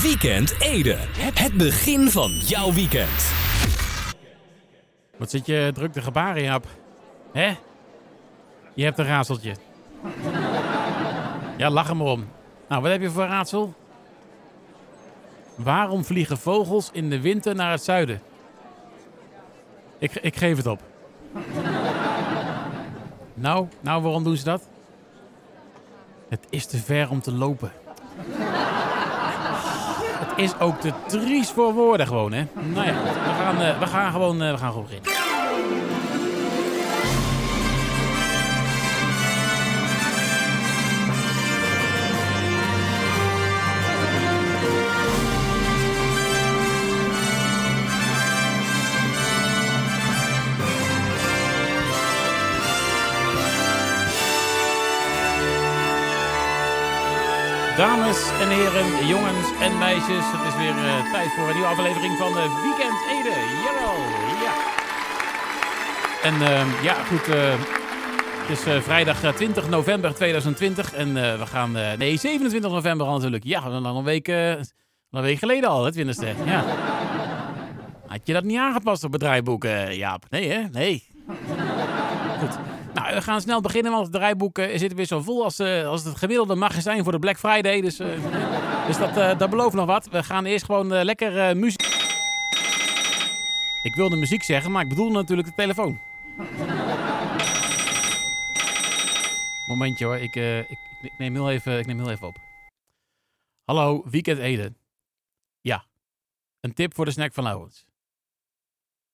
Weekend Ede. Het begin van jouw weekend. Wat zit je druk de gebaren, Jaap? Hè? Je hebt een raadseltje. Ja, lach maar om. Nou, wat heb je voor raadsel? Waarom vliegen vogels in de winter naar het zuiden? Ik, ik geef het op. Nou, nou, waarom doen ze dat? Het is te ver om te lopen. Is ook te triest voor woorden gewoon, hè? Nou ja, we gaan, eh, we gaan gewoon, eh, we gaan gewoon beginnen. Dames en heren, jongens en meisjes, het is weer eh, tijd voor een nieuwe aflevering van de Weekend Ede. Jawel, ja. En ehm, ja, goed, eh, het is eh, vrijdag eh, 20 november 2020 en eh, we gaan, eh, nee, 27 november al natuurlijk. Ja, dan een week, eh, een week geleden al, het 20ste. Ja. Had je dat niet aangepast op eh, Jaap? Nee, hè? Nee. Goed. Nou, we gaan snel beginnen, want het draaiboek eh, zit weer zo vol als, eh, als het gemiddelde magazijn voor de Black Friday. Dus, eh, dus dat, dat belooft nog wat. We gaan eerst gewoon lekker muziek... Ik wilde muziek zeggen, maar ik bedoel natuurlijk de telefoon. Momentje hoor, ik, ik, neem heel even, ik neem heel even op. Hallo, Weekend Eden. Ja, een tip voor de snack van.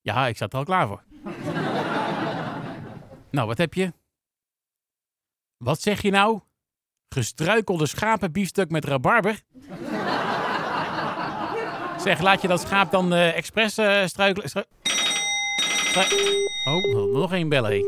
Ja, ik zat er al klaar voor. Nou, wat heb je? Wat zeg je nou? Gestruikelde schapenbiefstuk met rabarber? zeg, laat je dat schaap dan eh expres eh, struikelen? stru- stru- oh, nog één bellen.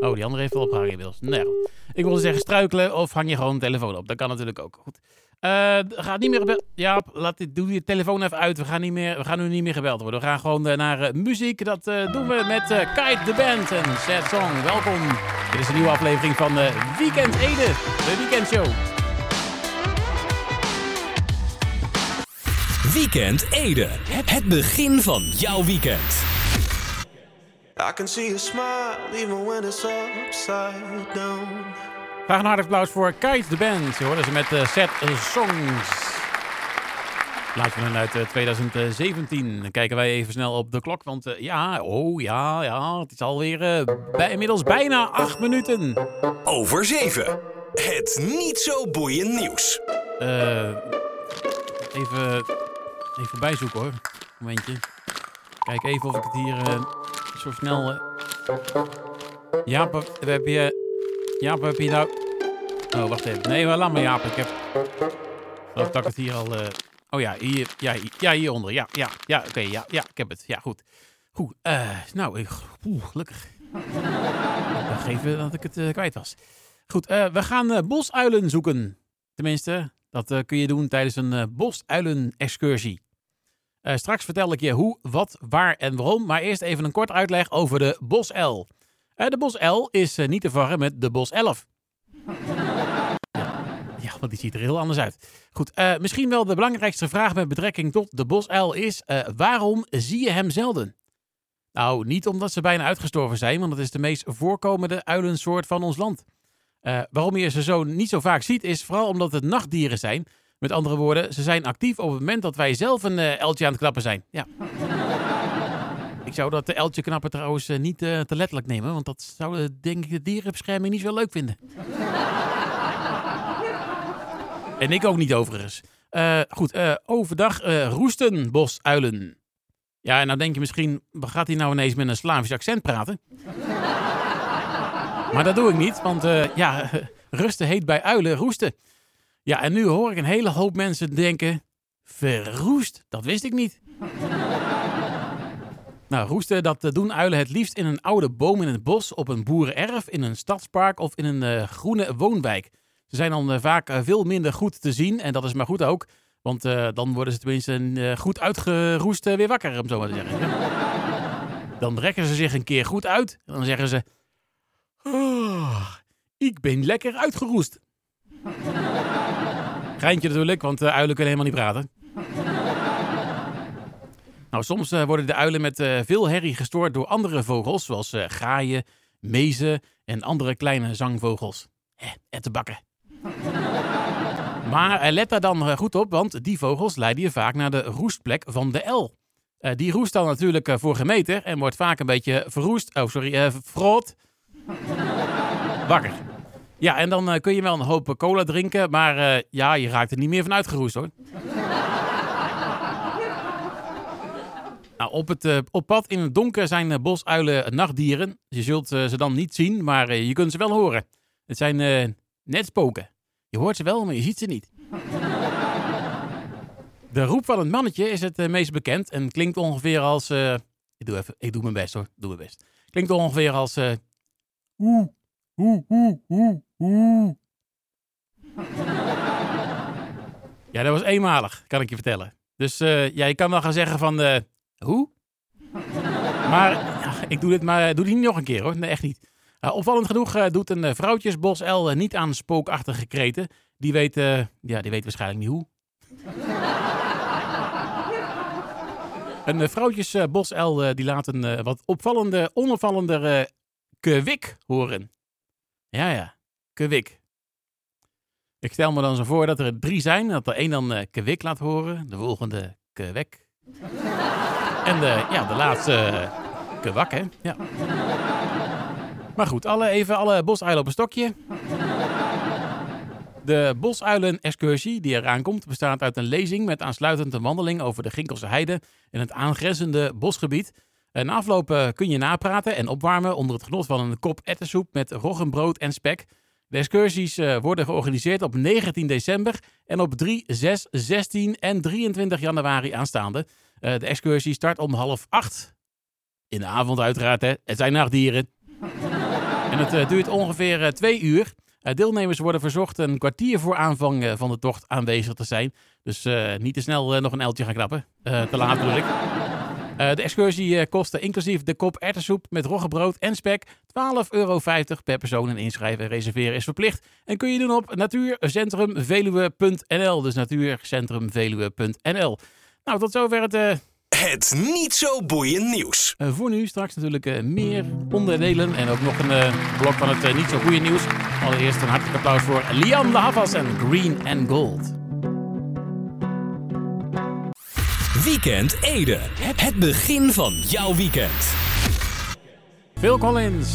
Oh, die andere heeft wel opgehangen inmiddels. Nou, ik wilde zeggen struikelen of hang je gewoon de telefoon op. Dat kan natuurlijk ook. Goed. Eh, gaat niet meer gebeld. Ja, laat dit, doe je telefoon even uit. We gaan, niet meer, we gaan nu niet meer gebeld worden. We gaan gewoon eh, naar eh, muziek. Dat eh, doen we met eh, Kite the Band en Sad Song. Welkom. Dit is een nieuwe aflevering van eh, Weekend Ede, de weekendshow. Weekend Ede. Het begin van jouw weekend. I can see a smile even when it's upside down. Graag een hartelijk applaus voor Kite the Band. Je hoorde ze met eh, Sad Songs. Laten we uit eh, 2017. Dan kijken wij even snel op de klok. Want eh, ja, oh ja, ja, het is alweer eh, bij, inmiddels bijna acht minuten. Over 7. Het niet zo boeiend nieuws. Eh, even, even bijzoeken hoor. Momentje. Kijk even of ik het hier eh, zo snel... eh Jaap, we hebben je... Jaap, heb je nou... Oh, wacht even. Nee, maar laat maar Jaap. Ik heb... Geloof dat ik het hier al... eh, Oh ja, hier, ja, hier, ja, hieronder. Ja, ja, ja, oké, ja, ja, ik heb het. Ja, goed. Goed, eh, nou, oeh, gelukkig. ik dacht dat ik het eh, kwijt was. Goed, we gaan bosuilen zoeken. Tenminste, dat kun je doen tijdens een bosuilen-excursie. Straks vertel ik je hoe, wat, waar en waarom. Maar eerst even een kort uitleg over de bosuil. Eh, de bosuil is eh, niet te verwarren met de boself. Ja, want die ziet er heel anders uit. Goed, eh, misschien wel de belangrijkste vraag met betrekking tot de bosuil is... waarom zie je hem zelden? Nou, niet omdat ze bijna uitgestorven zijn, want het is de meest voorkomende uilensoort van ons land. Waarom je ze zo niet zo vaak ziet, is vooral omdat het nachtdieren zijn. Met andere woorden, ze zijn actief op het moment dat wij zelf een eltje aan het knappen zijn. Ja. Ik zou dat eltje knappen trouwens eh, niet eh, te letterlijk nemen, want dat zou eh, denk ik de dierenbescherming niet zo leuk vinden. en ik ook niet overigens. Goed, overdag roesten bosuilen. Ja, en nou denk je misschien, gaat hij nou ineens met een Slavisch accent praten? maar dat doe ik niet, want ja, rusten heet bij uilen roesten. Ja, en nu hoor ik een hele hoop mensen denken, verroest, dat wist ik niet. Nou, roesten, dat eh, doen uilen het liefst in een oude boom in het bos, op een boerenerf, in een stadspark of in een eh, groene woonwijk. Ze zijn dan eh, vaak veel minder goed te zien en dat is maar goed ook. Want dan worden ze tenminste eh, goed uitgeroest weer wakker, om zo maar te zeggen. Dan rekken ze zich een keer goed uit. En dan zeggen ze... "Oh, ik ben lekker uitgeroest. Geintje natuurlijk, want uh, uilen kunnen helemaal niet praten. Nou, soms eh, worden de uilen met eh, veel herrie gestoord door andere vogels, zoals eh, graaien, mezen en andere kleine zangvogels. Hé, ettenbakken. maar eh, let daar dan eh, goed op, want die vogels leiden je vaak naar de roestplek van de L. Eh, die roest dan natuurlijk eh, voor gemeten en wordt vaak een beetje verroest. Oh, sorry, eh verrood. Wakker. Ja, en dan eh, kun je wel een hoop cola drinken, maar eh, ja, je raakt er niet meer van uitgeroest hoor. Nou, op, het, eh, op pad in het donker zijn eh, bosuilen nachtdieren. Je zult eh, ze dan niet zien, maar je kunt ze wel horen. Het zijn net spoken. Je hoort ze wel, maar je ziet ze niet. De roep van het mannetje is het meest bekend en klinkt ongeveer als... ik, doe even, ik doe mijn best hoor, doe mijn best. Klinkt ongeveer als... eh oeh, oeh, oeh, oeh, oeh. Ja, dat was eenmalig, kan ik je vertellen. Dus ja, je kan wel gaan zeggen van... hoe? Maar ik doe dit maar doe die niet nog een keer hoor. Nee, echt niet. Uh, opvallend genoeg eh, doet een uh, vrouwtjesbosuil uh, niet aan spookachtige kreten. Die weet, uh, ja, die weet waarschijnlijk niet hoe. een vrouwtjesbosuil die laat een wat opvallende, onopvallender kwik horen. Ja, ja, kwik. Ik stel me dan zo voor dat er drie zijn. Dat de een dan kwik laat horen, de volgende kwek. En de, ja, de laatste uh, kwak, hè? Ja. Maar goed, alle, even alle bosuilen op een stokje. De bosuilen-excursie die eraan komt bestaat uit een lezing met aansluitend een wandeling over de Ginkelse Heide en het aangrenzende bosgebied. Na afloop kun je napraten en opwarmen onder het genot van een kop ettensoep met roggenbrood en spek. De excursies worden georganiseerd op 19 december en op 3, 6, 16 en 23 januari aanstaande. Uh, de excursie start om half acht. In de avond uiteraard, hè. Het zijn nachtdieren. en het uh, duurt ongeveer uh, twee uur. deelnemers worden verzocht een kwartier voor aanvang van de tocht aanwezig te zijn. Dus niet te snel nog een eltje gaan knappen. te laat bedoel ik. de excursie kost inclusief de kop erwtensoep met roggebrood en spek 12,50 euro per persoon. En inschrijven en reserveren is verplicht. En kun je doen op natuurcentrumveluwe.nl. Dus natuurcentrumveluwe.nl. Nou, tot zover het... Uh... Het niet zo boeiend nieuws. Uh, voor nu straks natuurlijk uh, meer onderdelen en ook nog een blok van het niet zo goede nieuws. Allereerst een hartelijk applaus voor Liam de Havas en Green and Gold. Weekend Ede. Het begin van jouw weekend. Phil Collins.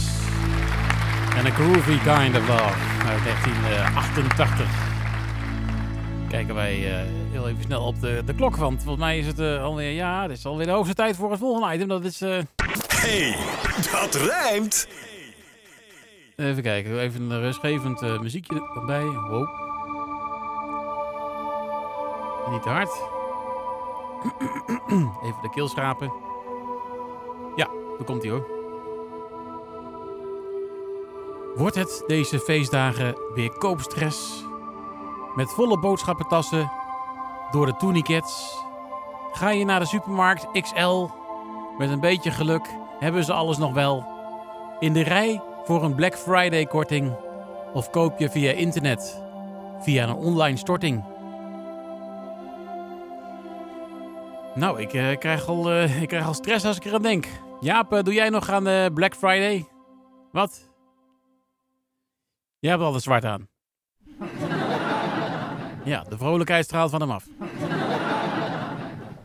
En a groovy kind of love uit 1988 kijken wij heel even snel op de, de klok. Want volgens mij is het uh, alweer, ja, het is alweer de hoogste tijd voor het volgende item. Dat is... Uh... Hey, dat rijmt! Even kijken, even een rustgevend muziekje erbij. Wow. Niet te hard. even de keel schrapen. Ja, daar komt hij hoor. Wordt het deze feestdagen weer koopstress? Met volle boodschappentassen door de tourniquets. Ga je naar de supermarkt XL. Met een beetje geluk hebben ze alles nog wel. In de rij voor een Black Friday korting. Of koop je via internet. Via een online storting. Nou, ik, uh, krijg, al, uh, ik krijg al stress als ik eraan denk. Jaap, uh, doe jij nog aan de Black Friday? Wat? Jij hebt alles zwart aan. Ja, de vrolijkheid straalt van hem af.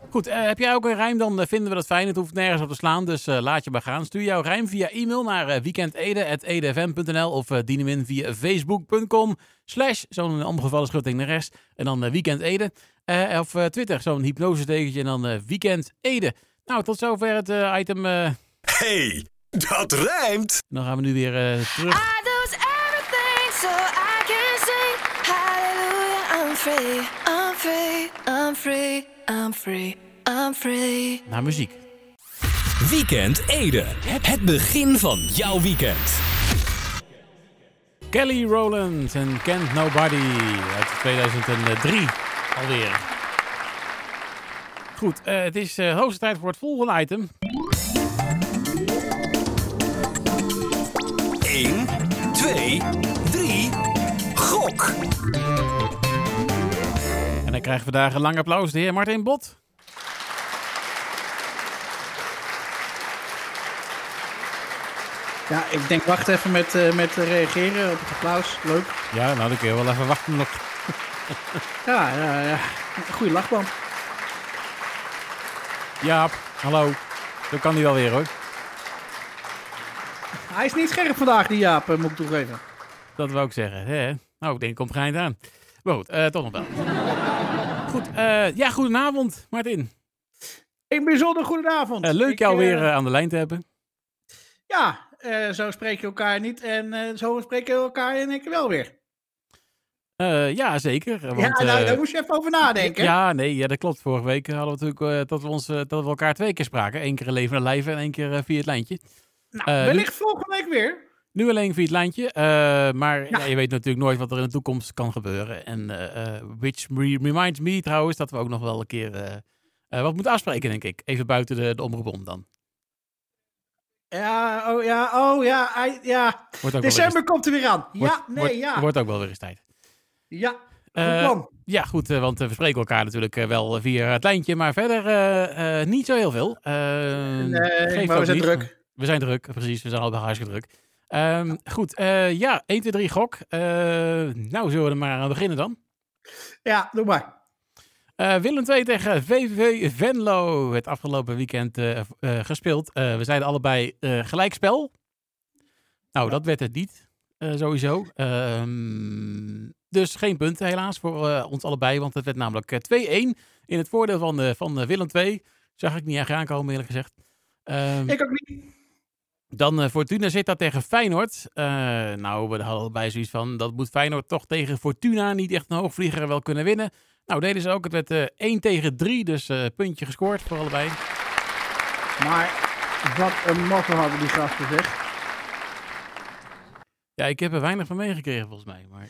Goed, uh, heb jij ook een rijm, dan uh, vinden we dat fijn. Het hoeft nergens op te slaan, dus uh, laat je maar gaan. Stuur jouw rijm via e-mail naar weekendede.edfm.nl of dien hem in via facebook.com slash zo'n omgevallen schutting naar rechts en dan weekendede. of Twitter, zo'n hypnose-tekentje en dan weekendede. Nou, tot zover het item... Hey, dat rijmt! Dan gaan we nu weer terug. I free, I'm free, I'm free, I'm free, I'm free. Naar muziek. Weekend Ede. Het begin van jouw weekend. Kelly Rowland en Kent Nobody uit 2003 alweer. Goed, uh, het is uh, hoogste tijd voor het volgende item. 1, 2, 3, gok! Krijgen we vandaag een lang applaus, de heer Martin Bot. Ja, ik denk wacht even met, uh, met eh, reageren op het applaus. Leuk. Ja, nou dan kun je wel even wachten nog. ja, ja, ja. Goeie lachband. Jaap, hallo. Dat kan hij wel weer hoor. Hij is niet scherp vandaag, die Jaap, eh, moet ik toegeven. Dat wil ik zeggen. Hè? Nou, ik denk, komt geind aan. Maar goed, toch nog wel. Goed, eh, ja, goedenavond, Martin. Een bijzonder goedenavond. Eh, leuk jou weer eh, aan de lijn te hebben. Ja, zo spreek je elkaar niet en zo spreken we elkaar in één keer wel weer. Ja, zeker. Want, ja, nou, daar moest je even over nadenken. Ja, nee, ja, dat klopt. Vorige week hadden we natuurlijk dat we, ons, dat we elkaar twee keer spraken. Eén keer in levende lijven en één keer via het lijntje. Nou, wellicht volgende week weer. Nu alleen via het lijntje. eh, maar ja. je weet natuurlijk nooit wat er in de toekomst kan gebeuren. En eh, eh, which re- reminds me trouwens dat we ook nog wel een keer wat moeten afspreken, denk ik. Even buiten de, de omroep om dan. Ja, oh ja, oh ja, ja. December komt er weer aan. wordt- ja, nee, wordt, ja. Wordt ook wel weer eens tijd. Ja, goed. Ja, goed, want we spreken elkaar natuurlijk wel via het lijntje, maar verder niet zo heel veel. Geeft maar we zijn niet. druk. We zijn druk, precies. We zijn allebei hartstikke druk. Ehm, goed, eh, ja, 1, 2, 3 gok. Eh, nou, zullen we er maar aan beginnen dan. Ja, doe maar. Eh, Willem 2 tegen VVV Venlo. Het afgelopen weekend gespeeld. We zeiden allebei gelijkspel. Nou, dat werd het niet. sowieso. Ehm, dus geen punten helaas voor ons allebei. Want het werd namelijk eh, 2-1 in het voordeel van, van Willem 2. Zag ik niet echt aankomen eerlijk gezegd. Ehm, Ik ook niet. Dan eh, Fortuna zit daar tegen Feyenoord. Eh, nou, we hadden allebei zoiets van... dat moet Feyenoord toch tegen Fortuna niet echt een hoogvlieger wel kunnen winnen. Nou, deden ze ook. Het werd eh 1 tegen 3, dus eh puntje gescoord voor allebei. Maar wat een motto hadden die gasten, zeg. Ja, ik heb er weinig van meegekregen volgens mij. Maar...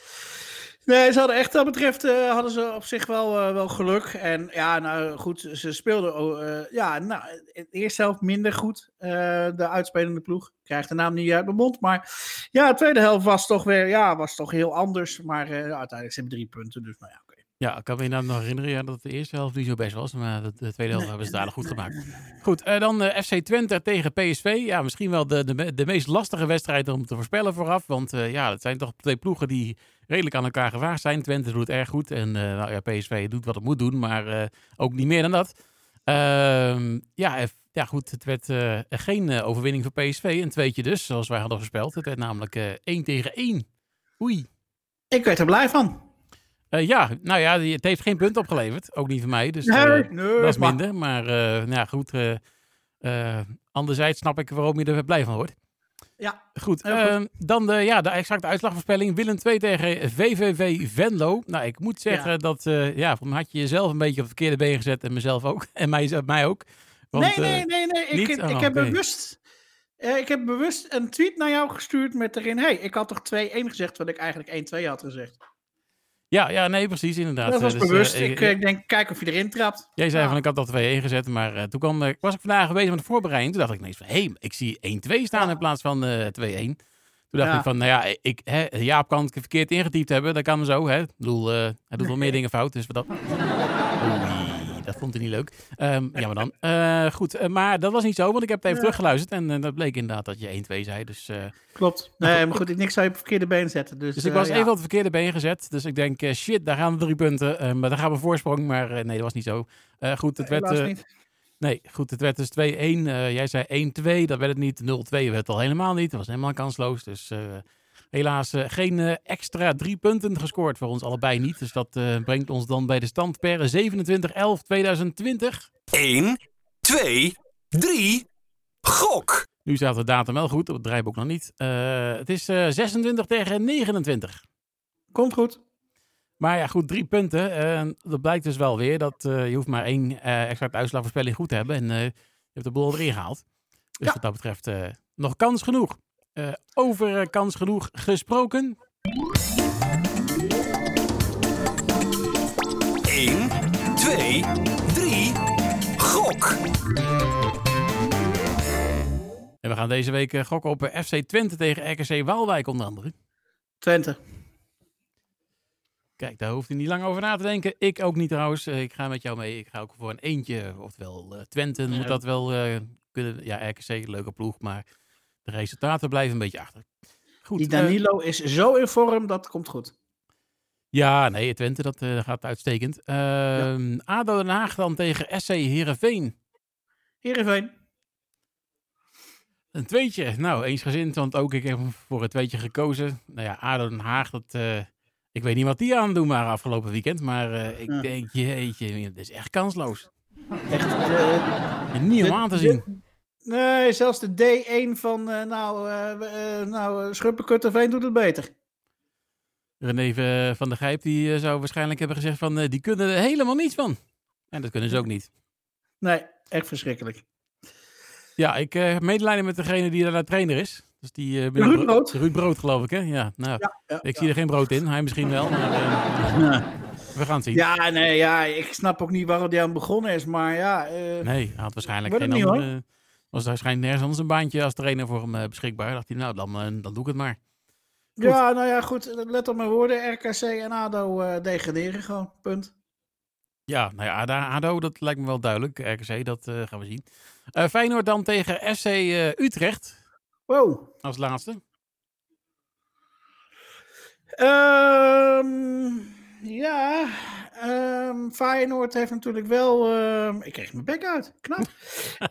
Nee, ze hadden echt, dat betreft, eh, hadden ze op zich wel, eh, wel geluk. En ja, nou goed, ze speelden, eh, ja, nou, de eerste helft minder goed. de uitspelende ploeg. Ik krijg de naam niet uit mijn mond. Maar ja, de tweede helft was toch weer, ja, was toch heel anders. Maar uiteindelijk zijn we drie punten, dus nou ja. Ja, ik kan me inderdaad nog herinneren ja, dat de eerste helft niet zo best was. Maar de, de tweede helft hebben ze dadelijk goed gemaakt. Goed, eh, dan eh, FC Twente tegen PSV. Ja, misschien wel de, de, de meest lastige wedstrijd om te voorspellen vooraf. Want eh, ja, het zijn toch twee ploegen die redelijk aan elkaar gewaagd zijn. Twente doet erg goed. En nou, ja, PSV doet wat het moet doen, maar ook niet meer dan dat. Ehm, ja, ja, goed. Het werd geen overwinning voor PSV. Een tweetje dus, zoals wij hadden voorspeld. Het werd namelijk eh 1 tegen 1. Oei. Ik werd er blij van. Eh, ja, nou ja, het heeft geen punt opgeleverd. Ook niet voor mij. Dus Nee, eh, nee, dat is minder. Maar eh, nou ja, goed. anderzijds snap ik waarom je er blij van wordt. Ja, Goed, ehm, dan de, ja, de exacte uitslagvoorspelling. Willem 2 tegen VVV Venlo. Nou, ik moet zeggen Ja. dat, ja, van had je jezelf een beetje op het verkeerde been gezet en mezelf ook. En mij, mij ook. Want, nee, nee, nee, nee. Ik, ik, Oh, heb bewust, ik heb bewust een tweet naar jou gestuurd met erin... hey, ik had toch 2-1 gezegd, wat ik eigenlijk 1-2 had gezegd. Ja, ja, nee, precies, inderdaad. dat was Eh, dus, bewust. eh, ik, eh, ik denk, kijk of je erin trapt. Jij zei Ja. van ik had al 2-1 gezet, maar eh, toen kwam, eh, was ik vandaag bezig met de voorbereiding. Toen dacht ik ineens van, hé, hey, ik zie 1-2 staan Ja. in plaats van eh 2-1. Toen dacht Ja. ik van, nou ja, ik, hè, Jaap kan het verkeerd ingetypt hebben. Dat kan zo, hè. Ik bedoel, hij doet wel meer dingen fout, dus wat dat... Oei, dat vond hij niet leuk. Ehm jammer dan. Eh, goed, eh, maar dat was niet zo, want ik heb het even Ja. teruggeluisterd. En eh, dat bleek inderdaad dat je 1-2 zei, dus... Klopt. Nee, maar goed, ik niks zou je op het verkeerde been zetten. Dus, dus ik was even op het verkeerde been gezet. Dus ik denk, shit, daar gaan we drie punten. Maar daar gaan we voorsprong. Maar nee, dat was niet zo. Goed, het werd... Niet. Nee, goed, het werd dus 2-1. Eh, jij zei 1-2, dat werd het niet. 0-2 werd het al helemaal niet. Dat was helemaal kansloos. Dus eh, helaas eh, geen eh, extra drie punten gescoord voor ons allebei niet. Dus dat eh, brengt ons dan bij de stand per 27-11-2020. 1, 2, 3, gok! Nu staat de datum wel goed, op het draaiboek nog niet. Het is eh, 26 tegen 29. Komt goed. Maar ja, goed, drie punten. Dat blijkt dus wel weer dat je hoeft maar één exact uitslagvoorspelling goed te hebben. En je hebt de boel erin gehaald. Dus Ja. wat dat betreft nog kans genoeg. Eh, over eh, kans genoeg gesproken. 1, 2, 3, gok! En we gaan deze week eh, gokken op FC Twente tegen RKC Waalwijk onder andere. Twente. Kijk, daar hoeft u niet lang over na te denken. Ik ook niet trouwens. Ik ga met jou mee. Ik ga ook voor een eentje. Oftewel eh, Twente moet dat wel eh, kunnen. Ja, RKC, leuke ploeg. Maar de resultaten blijven een beetje achter. Goed, Die eh, Danilo is zo in vorm, dat komt goed. ja, nee, Twente, dat eh, gaat uitstekend. Ehm, ADO Den Haag dan tegen SC Heerenveen. Heerenveen. Een tweetje. Nou, eensgezind, want ook ik heb voor het tweetje gekozen. Nou ja, ADO Den Haag, dat, eh, ik weet niet wat die aan doen waren afgelopen weekend. Maar ik Ja. denk, jeetje, dit is echt kansloos. Echt, Niet om aan te zien. Nee, zelfs de D1 van, eh, nou, nou uh, Schuppenkutterveen doet het beter. René van der Gijp, die zou waarschijnlijk hebben gezegd van, eh, die kunnen er helemaal niets van. En dat kunnen ze ook niet. Nee, echt verschrikkelijk. Ja, ik eh, heb medelijden met degene die daar de trainer is. Dus die, eh, Ruud Brood. Ruud Brood, geloof ik, hè? Ja, nou, Ja, ja, ik zie er geen brood in. Hij misschien wel, maar eh, we gaan het zien. ja, nee, ja, ik snap ook niet waarom die aan begonnen is, maar ja. eh, Nee, hij had waarschijnlijk geen niet, andere... Was waarschijnlijk nergens anders een baantje als trainer voor hem eh, beschikbaar. Dacht hij, nou, dan, eh, dan doe ik het maar. ja, nou ja, goed, let op mijn woorden. RKC en ADO eh, degraderen gewoon, punt. Ja, nou ja, ADO, ADO, dat lijkt me wel duidelijk. RKC, dat eh, gaan we zien. Eh, Feyenoord dan tegen FC eh, Utrecht Wow. als laatste. Ehm, ja, ehm, Feyenoord heeft natuurlijk wel... ehm, ik kreeg mijn bek uit, knap.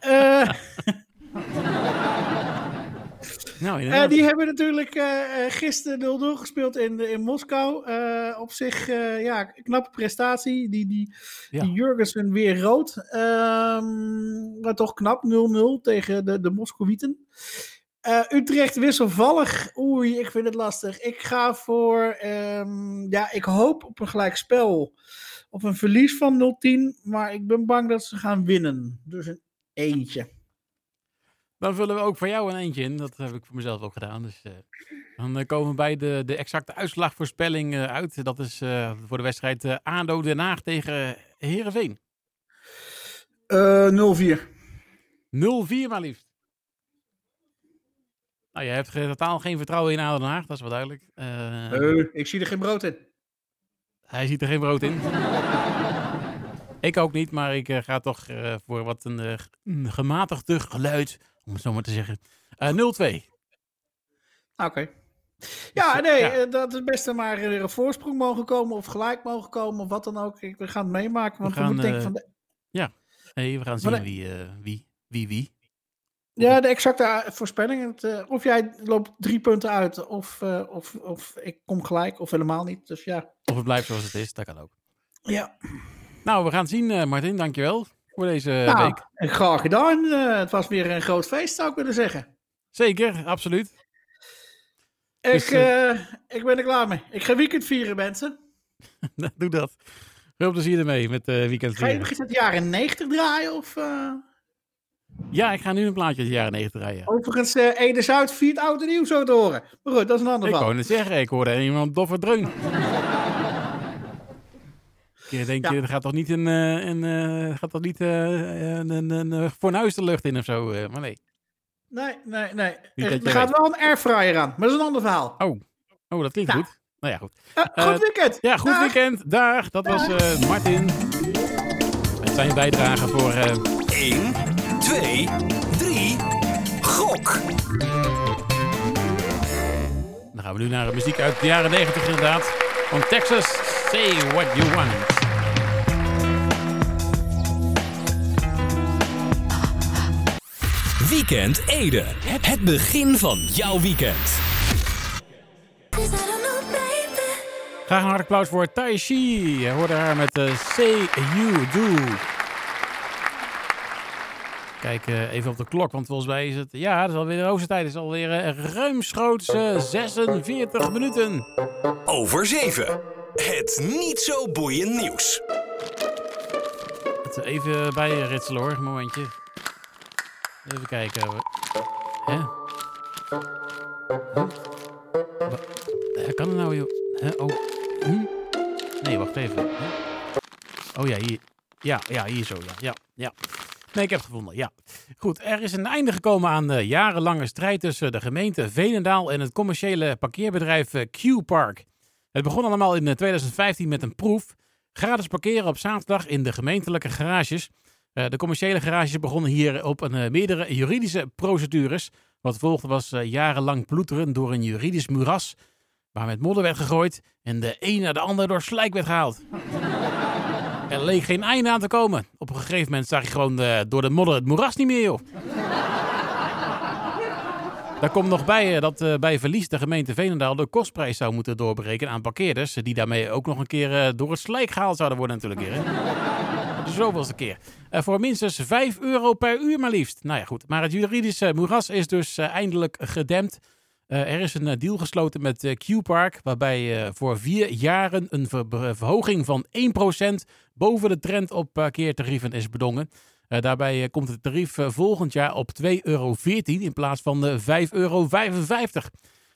Eh, Nou, inderdaad. die hebben natuurlijk eh, gisteren 0-0 gespeeld in, in Moskou. Eh, op zich, ja, knappe prestatie. Die, die, Ja. die Jurgensen weer rood. Ehm, maar toch knap, 0-0 tegen de, de Moskowieten. Eh, Utrecht wisselvallig. Oei, ik vind het lastig. Ik ga voor, ehm, ja, ik hoop op een gelijk spel. Op een verlies van 0-10. Maar ik ben bang dat ze gaan winnen. Dus een eentje. Dan vullen we ook voor jou een eentje in. Dat heb ik voor mezelf ook gedaan. Dus eh, dan eh, komen we bij de, de exacte uitslagvoorspelling eh, uit. Dat is voor de wedstrijd ADO Den Haag tegen Heerenveen. 0-4 Eh 0-4. maar liefst. Nou, je hebt totaal geen vertrouwen in ADO Den Haag. Dat is wel duidelijk. Eh, Eh, ik zie er geen brood in. Hij ziet er geen brood in. ik ook niet, maar ik eh, ga toch eh, voor wat een, gematigd geluid, om het zo maar te zeggen. Eh 0-2. Oké. Ja, eh, nee, ja. eh, dat is best maar weer een voorsprong mogen komen of gelijk mogen komen of wat dan ook. We gaan het meemaken, want we, gaan, moeten denken van de, Hey, we gaan zien wie, wie, wie, wie. Ja, de exacte eh, voorspelling. Het, eh, of jij loopt drie punten uit of, eh, of, of ik kom gelijk of helemaal niet. Dus ja. Of het blijft zoals het is, dat kan ook. Ja, Nou, we gaan het zien, Martin. Dankjewel voor deze nou, week. en graag gedaan. Het was weer een groot feest, zou ik willen zeggen. Zeker, absoluut. Ik, Dus, ik ben er klaar mee. Ik ga weekend vieren, mensen. Doe dat. Veel plezier ermee met uh, weekend Ga je vieren. nog eens de jaren 90 draaien? Of? Ja, ik ga nu een plaatje uit de jaren 90 draaien. Overigens, eh Ede Zuid viert oud en nieuw zo te horen. Maar goed, dat is een ander Ik verhaal. wou net zeggen, ik hoorde iemand doffe dreun. Je denkt, Ja. je, er gaat toch niet een, eh, een, eh, gaat toch niet, eh, een, een, een, een fornuis de lucht in of zo? eh, maar nee. Nee, nee, nee. Er, er gaat weet. wel een airfryer aan, maar dat is een ander verhaal. Oh, oh dat klinkt goed. Nou ja, goed. Eh, Eh, goed weekend. Ja, goed Dag. weekend. Dag. Dat was eh, Martin. Met zijn bijdrage voor... eh, 1, 2, 3. Gok. dan gaan we nu naar de muziek uit de jaren 90 inderdaad. Van Texas. Say what you want. Weekend Ede. Het begin van jouw weekend. Graag een hard applaus voor Tai Chi. Hoorde haar met eh, Say You Do. Kijk eh, even op de klok, want volgens mij is het... Ja, het is alweer de roostertijd. Het is alweer eh, ruimschoots eh, 46 minuten. Over 7. Het niet zo boeiend nieuws. Even bij ritselen hoor, een momentje. Even kijken. Hè? Huh? Kan het nou, joh? Hè? Oh. Hm? Nee, wacht even. Oh ja, hier. Ja, ja, hier zo. Ja, ja, ja. Nee, ik heb het gevonden. Ja. Goed, er is een einde gekomen aan de jarenlange strijd tussen de gemeente Veenendaal en het commerciële parkeerbedrijf eh, Q-Park. Het begon allemaal in eh, 2015 met een proef. Gratis parkeren op zaterdag in de gemeentelijke garages. Eh, de commerciële garages begonnen hier op een, eh, meerdere juridische procedures. Wat volgde was eh, jarenlang ploeteren door een juridisch moeras waar met modder werd gegooid en de een na de ander door slijk werd gehaald. er leek geen einde aan te komen. Op een gegeven moment zag je gewoon eh, door de modder het moeras niet meer, joh. Daar komt nog bij eh, dat eh, bij verlies de gemeente Veenendaal de kostprijs zou moeten doorberekenen aan parkeerders. Die daarmee ook nog een keer door het slijk gehaald zouden worden natuurlijk. Hier, hè. De keer. Voor minstens 5 euro per uur maar liefst. Nou ja, goed. Maar het juridische moeras is dus eindelijk gedempt. Eh, er is een eh, deal gesloten met eh, Q-Park, waarbij voor vier jaren een ver- ver- verhoging van 1% boven de trend op parkeertarieven is bedongen. Daarbij komt het tarief volgend jaar op 2,14 euro in plaats van de 5,55 euro.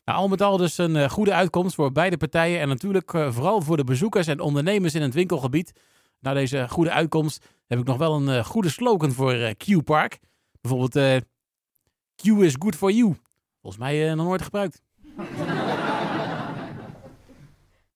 Nou, al met al dus een goede uitkomst voor beide partijen en natuurlijk vooral voor de bezoekers en ondernemers in het winkelgebied. Na deze goede uitkomst heb ik nog wel een goede slogan voor Q-Park. Bijvoorbeeld Q is good for you. Volgens mij eh, nog nooit gebruikt.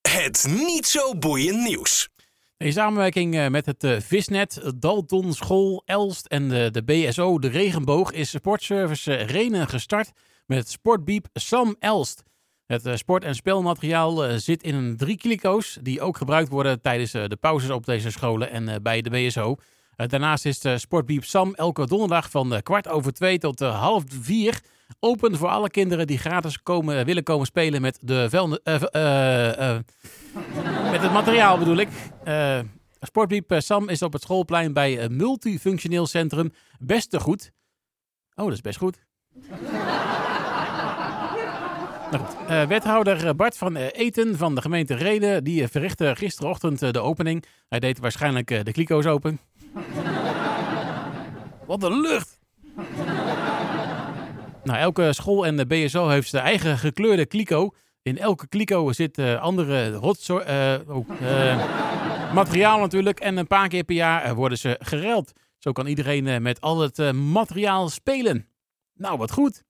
Het niet zo boeiend nieuws. In samenwerking eh, met het eh, Visnet, Dalton School, Elst en de, de BSO De Regenboog is Sportservice Renen gestart met het sportbiep Sam Elst. Het sport- en spelmateriaal zit in een drie kilico's die ook gebruikt worden tijdens de pauzes op deze scholen en bij de BSO. Daarnaast is de sportbiep Sam elke donderdag van kwart over twee tot half vier open voor alle kinderen die gratis komen, willen komen spelen met de velden, eh, eh, eh, met het materiaal bedoel ik. Sportbiep Sam is op het schoolplein bij een multifunctioneel centrum Bestegoed. Oh, dat is best goed. nou goed. Wethouder Bart van Eten van de gemeente Reden, die verrichtte gisterochtend de opening. Hij deed waarschijnlijk de kliko's open. Wat een lucht! Nou, elke school en de BSO heeft zijn eigen gekleurde kliko. In elke kliko zit eh, andere rotzooi... eh, oh, eh, materiaal natuurlijk. En een paar keer per jaar worden ze gereld. Zo kan iedereen met al het materiaal spelen. Nou, wat goed.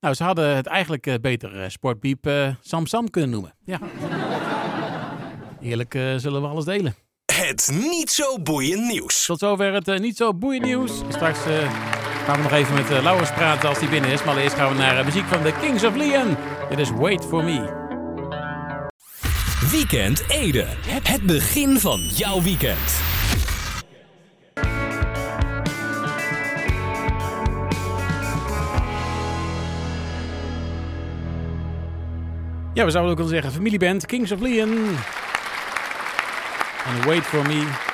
Nou, ze hadden het eigenlijk beter Sportbiep Sam Sam kunnen noemen. Ja. Eerlijk zullen we alles delen. Het niet zo boeiend nieuws. Tot zover het niet zo boeiend nieuws. Straks gaan we nog even met uh, Laurens praten als die binnen is. Maar eerst gaan we naar eh, muziek van de Kings of Leon. Dit is Wait For Me. Weekend Ede. Het begin van jouw weekend. Ja, we zouden ook willen zeggen familieband Kings of Leon. En Wait For Me.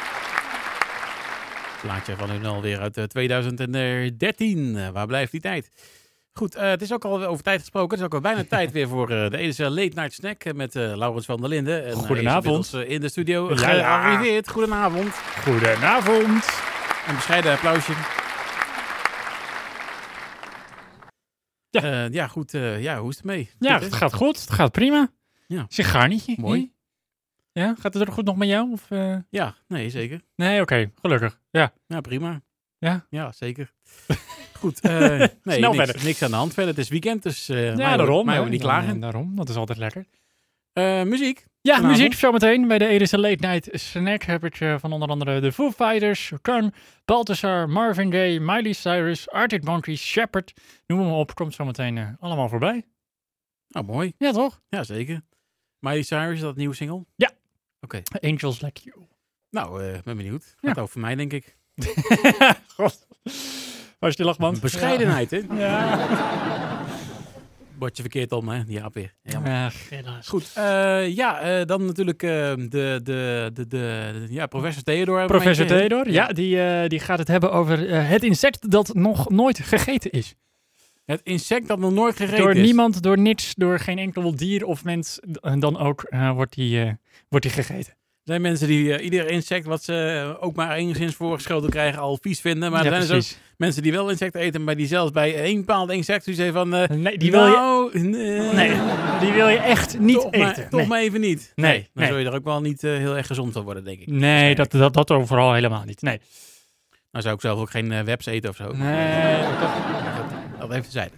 Plaatje van hun alweer uit eh, 2013. Eh, waar blijft die tijd? Goed, eh, het is ook al over tijd gesproken. Het is ook al bijna tijd weer voor eh, de Edische Late Night Snack eh, met eh, Laurens van der Linden. En, eh, Goedenavond. Hij is inmiddels, eh, in de studio Ja, gearriveerd. Goedenavond. Goedenavond. Een bescheiden applausje. Ja. Ja, goed. eh, ja, hoe is het mee? Ja, het gaat goed. Het gaat prima. Ja. Sigaarnietje. Mooi. Ja, gaat het er goed nog met jou? Of, eh? Ja, nee, zeker. Nee, oké. Gelukkig. Ja. Ja, prima. Ja? Ja, zeker. Goed. eh, nee, Snel niks, verder. niks aan de hand verder. Het is weekend, dus eh Ja, daarom. Hè. hoeven niet klagen. Daarom, dat is altijd lekker. Muziek. Ja, Vanavond. muziek zometeen. Bij de Edische Late Night Snack heb ik van onder andere de Foo Fighters, Kern, Balthazar, Marvin Gaye, Miley Cyrus, Arctic Monkeys, Shepard. Noem hem op. Komt zometeen allemaal voorbij. Oh, mooi. Ja, toch? Ja, zeker. Miley Cyrus, dat nieuwe single? Ja. Oké. Angels Like You. Nou, eh ben benieuwd. Ja. Gaat over mij, denk ik. God. Waar is die lachband? Bescheidenheid, hè? Ja. Bordje verkeerd om, hè? Die aap weer. Jammer. Ja, helaas. Goed, eh, ja, eh, dan natuurlijk eh, de, de, de, de, de- ja, professor Theodor. Professor? Theodor, ja, die, eh, die gaat het hebben over eh, het insect dat nog nooit gegeten is. Het insect dat nog nooit gegeten door is. niemand, door niks, door geen enkel dier of mens d- dan ook eh, wordt, die, eh, wordt die gegeten. Er zijn mensen die eh, ieder insect wat ze eh, ook maar enigszins voorgeschoten krijgen al vies vinden. Maar Ja, er zijn dus ook mensen die wel insecten eten, maar die zelfs bij één bepaald insect die zeggen van... eh, Nee, die wil je, nou, nee, nee, die wil je echt niet toch, eten. maar, toch maar even niet. Nee, dan zul je er ook wel niet eh, heel erg gezond van worden, denk ik. nee dat, dat, dat overal helemaal niet. Nee, Nou zou ik zelf ook geen eh, webs eten of zo. nee? Dat even zijde.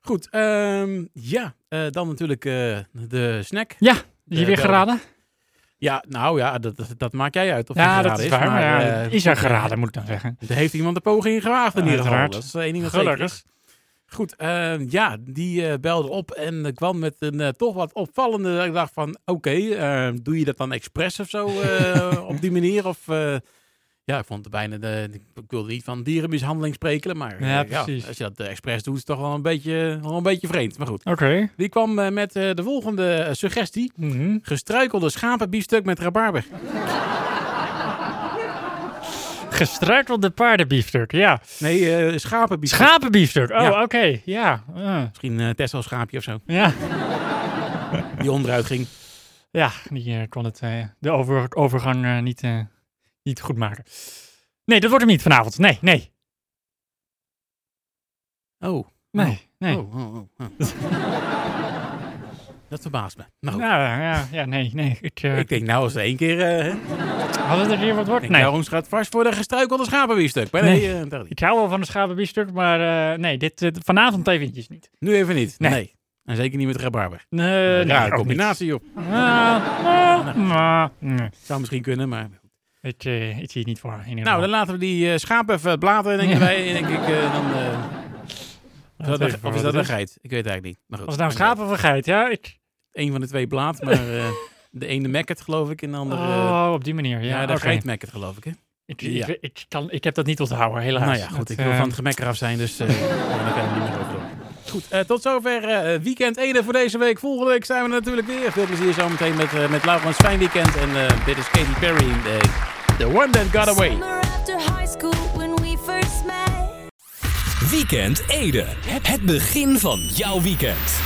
Goed, ehm, ja, eh, dan natuurlijk eh, de snack. Ja, is je Eh, weer geraden? Ja, nou ja, dat, dat, dat maak jij uit. Of Ja, dat is waar. Maar, is er geraden, moet ik dan zeggen. Er heeft iemand de poging gewaagd in ieder geval. Dat is één ding dat Gelukkig. Goed, eh, ja, die belde op en kwam met een toch wat opvallende. Ik dacht van, oké, eh, doe je dat dan expres of zo op die manier? Of, ja, ik vond het bijna, de, ik wilde niet van dierenmishandeling spreken, maar eh, Ja, precies. als je dat eh, expres doet, is het toch wel een beetje, wel een beetje vreemd. Maar goed, Oké. die kwam eh, met eh, de volgende eh, suggestie. Mhm. Gestruikelde schapenbiefstuk met rabarber. Gestruikelde paardenbiefstuk, ja. Nee, eh schapenbiefstuk. Schapenbiefstuk, oh, Ja. oké, ja. eh, Misschien Tesla schaapje of zo, ja. die onderuit ging. Ja, die eh, kon het, eh, de over, overgang eh, niet, eh, niet goed maken. Nee, dat wordt hem niet vanavond. Nee, nee, Oh, nee, nee. Oh, oh, oh, oh. Dat verbaast me. Nou. Nou, ja, ja, nee, nee. Ik, eh, ik denk nou als er één keer... eh, hè, had het er hier wat wordt? Nee. nou, ons gaat vast voor de gestruikelde schapenbiefstuk. Maar Nee. nee, eh. Ik hou wel van een schapenbiefstuk, maar eh, nee, dit, eh, vanavond eventjes niet. nu even niet. Nee. Nee. En zeker niet met rabarber. Nee, ja, nee, combinatie op. ah, ah, nee. Zou misschien kunnen, maar... Ik, eh, ik zie het niet voor. in Nou, dan laten we die eh, schaap even blaten, denken wij. Denk ik, eh, dan, of, dat- is dat een geit? Ik weet het eigenlijk niet. Maar goed, Was het nou een schaap of een geit? Ja, ik... Eén van de twee blaad, maar de ene mekkert geloof ik en de andere... Oh, op die manier. Ja, ja, de oké. geit mekkert geloof ik, hè? Ik, Ja. ik, ik, kan, ik heb dat niet onthouden, helaas. Nou ja, goed. Dat, ik wil van het gemekker af zijn, dus daar kan ik niet meer over doen. Goed, tot zover Weekend Ede voor deze week. Volgende week zijn we natuurlijk weer. Veel plezier zometeen met, met Laurens Fijn Weekend. En dit is Katy Perry, The One That Got Away. Summer after high school when we first met. Weekend Ede. Het begin van jouw weekend.